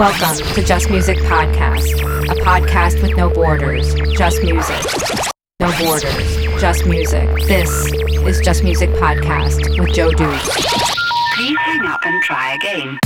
Welcome to Just Music Podcast, a podcast with no borders, just music. No borders, just music. This is Just Music Podcast with Joe Duke. Please hang up and try again.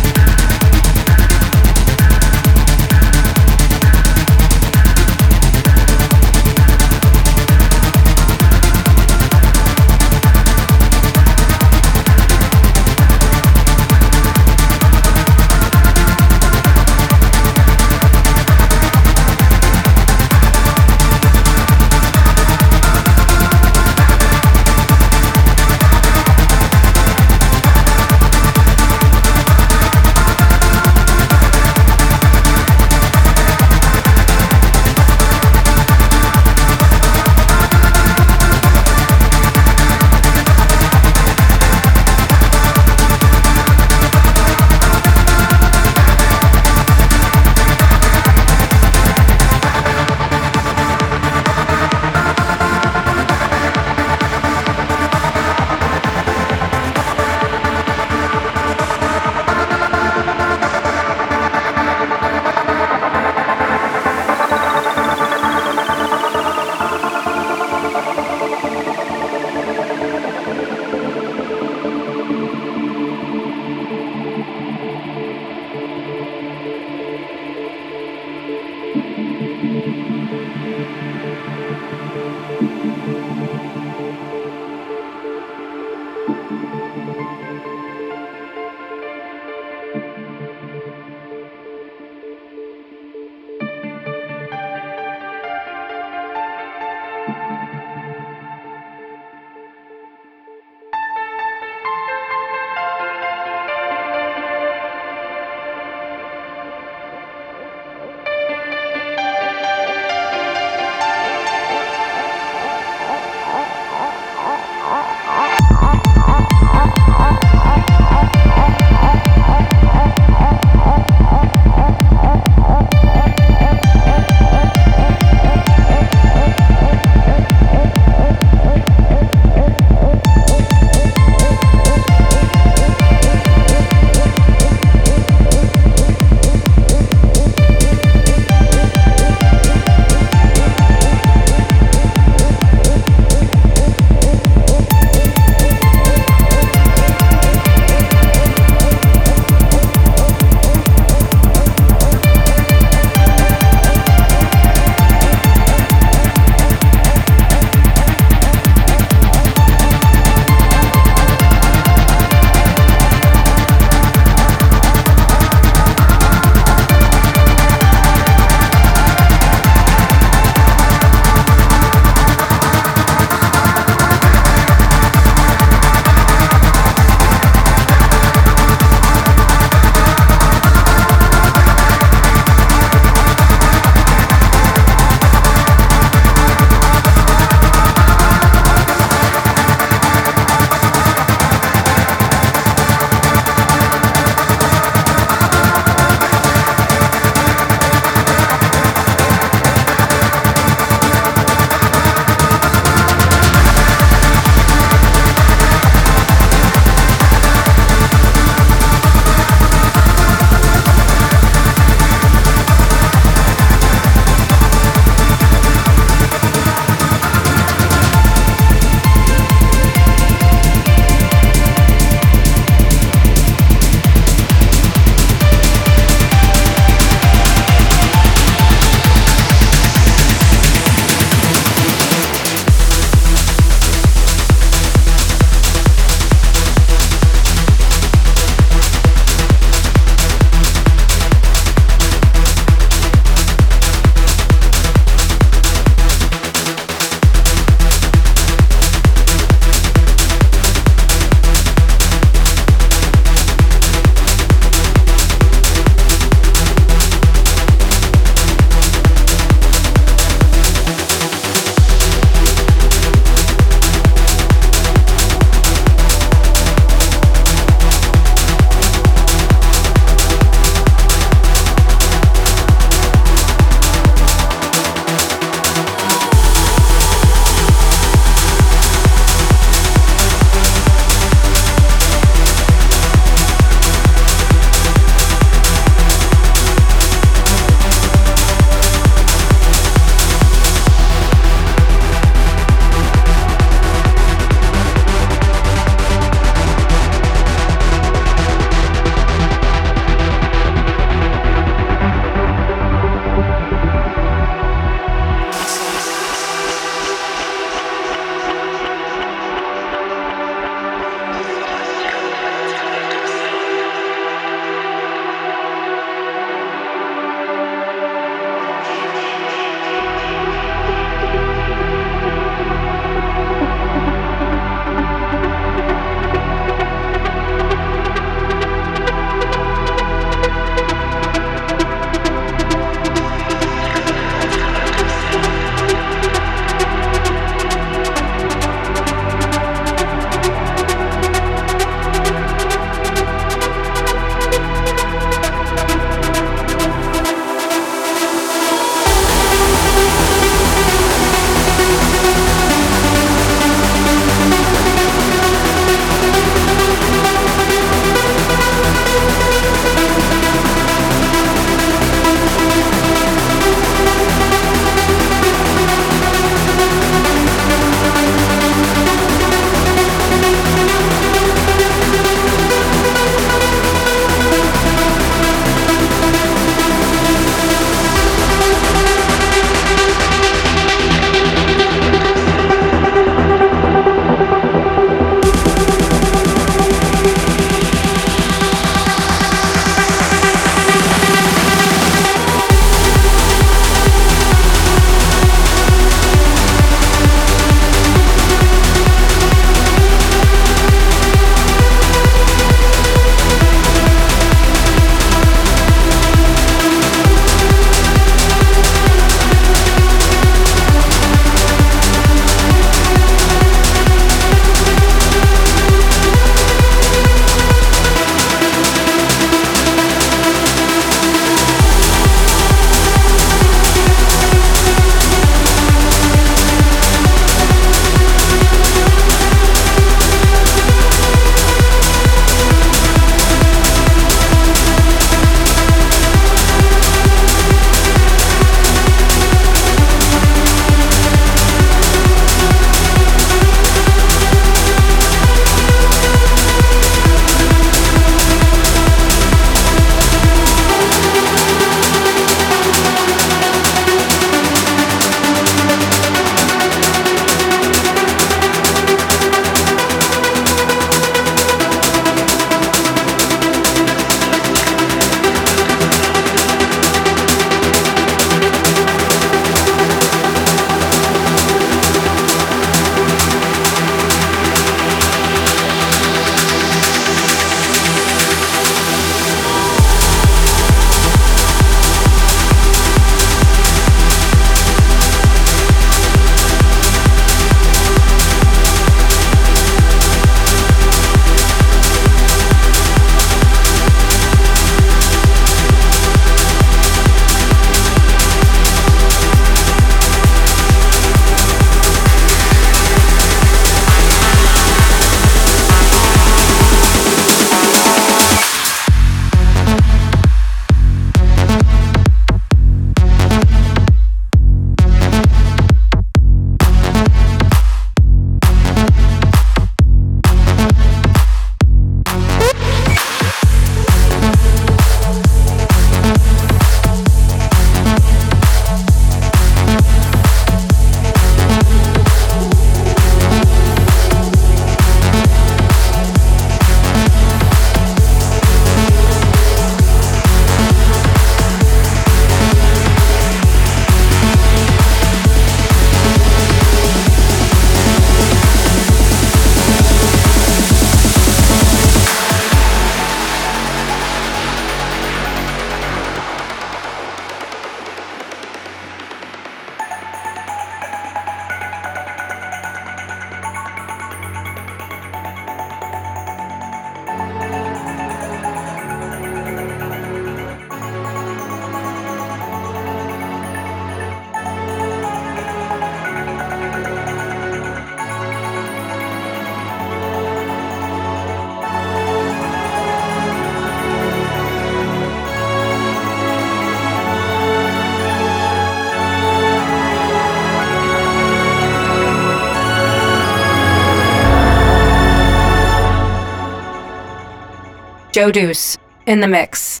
Joe Deuce in the mix.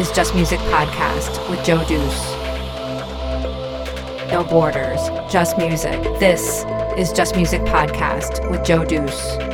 Is Just Music Podcast with Joe Deuce. No borders, just music. This is Just Music Podcast with Joe Deuce.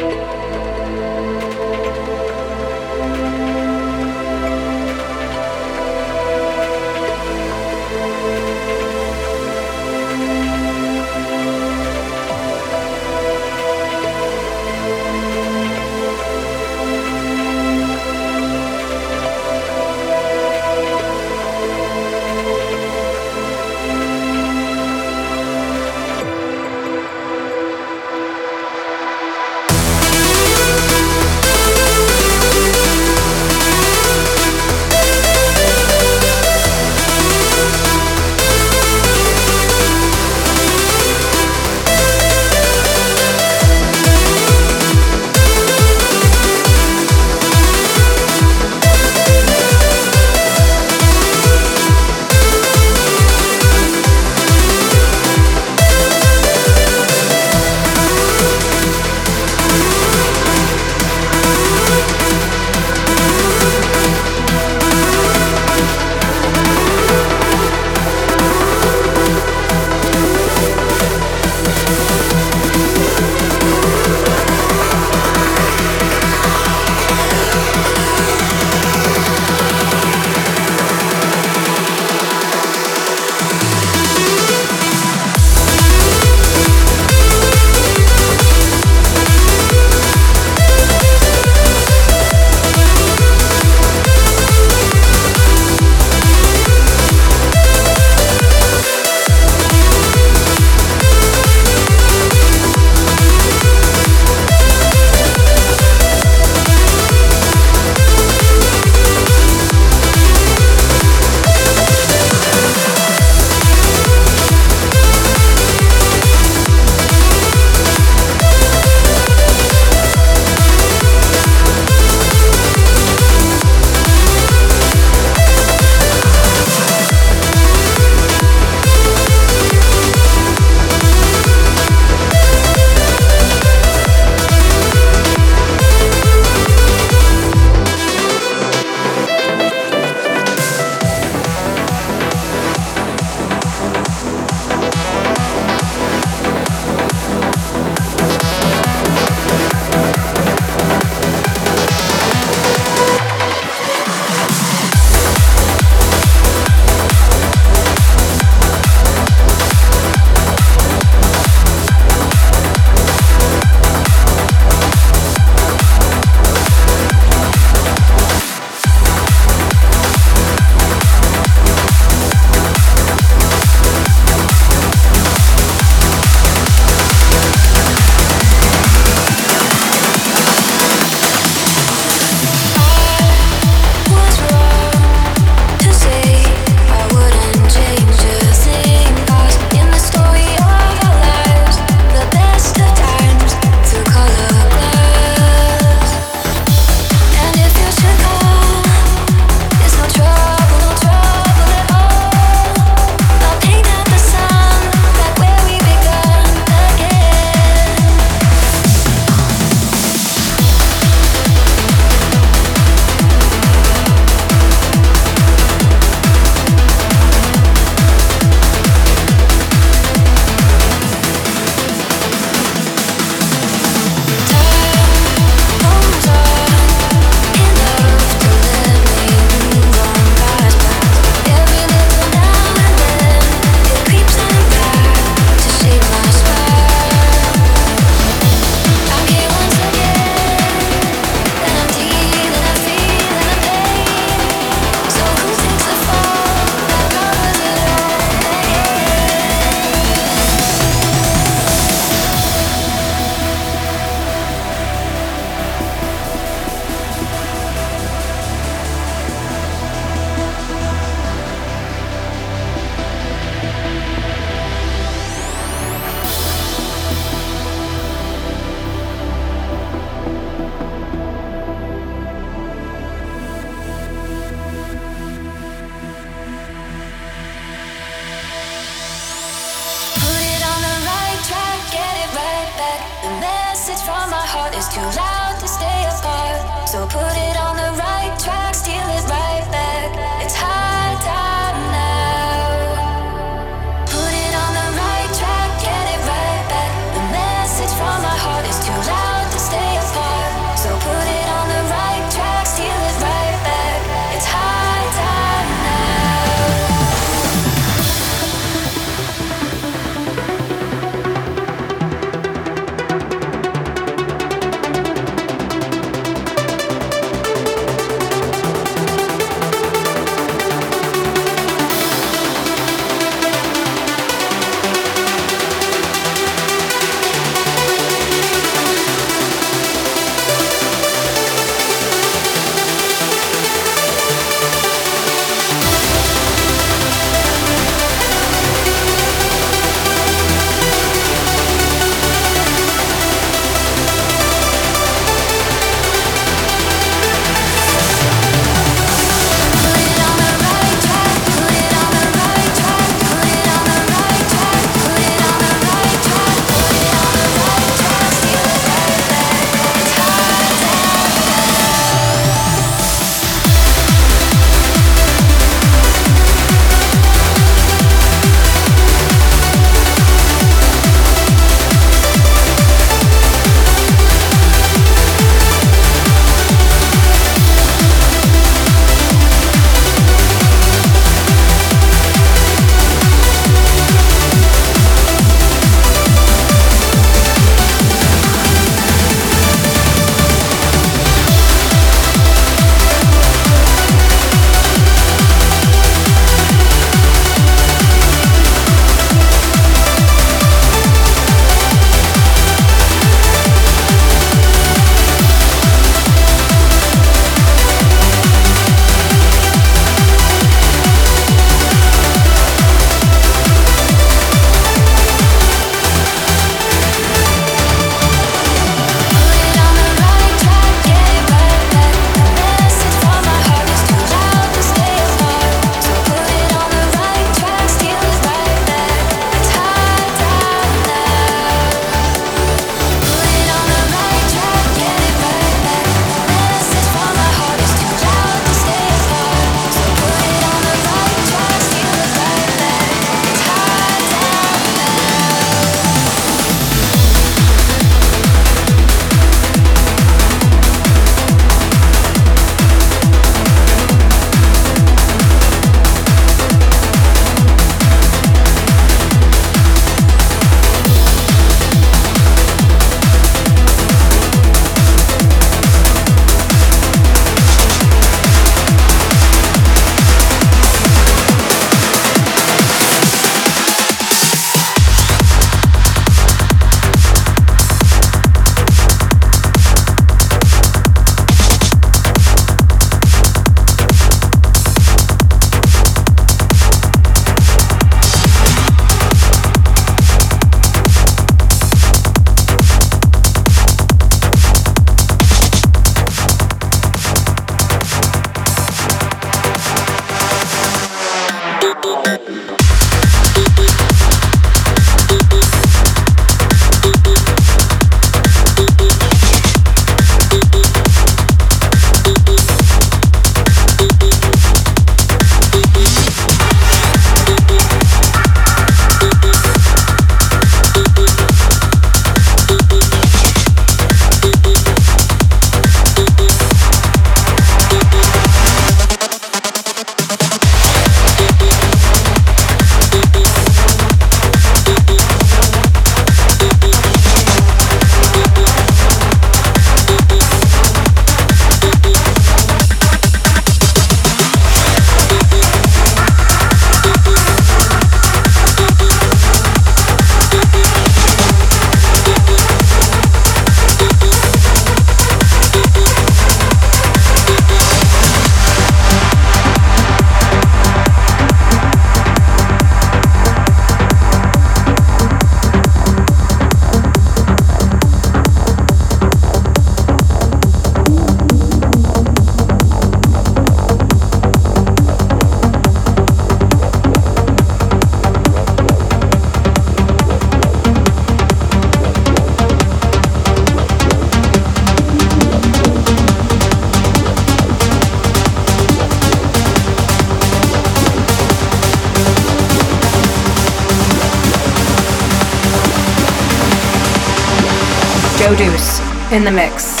Joe Deuce in the mix.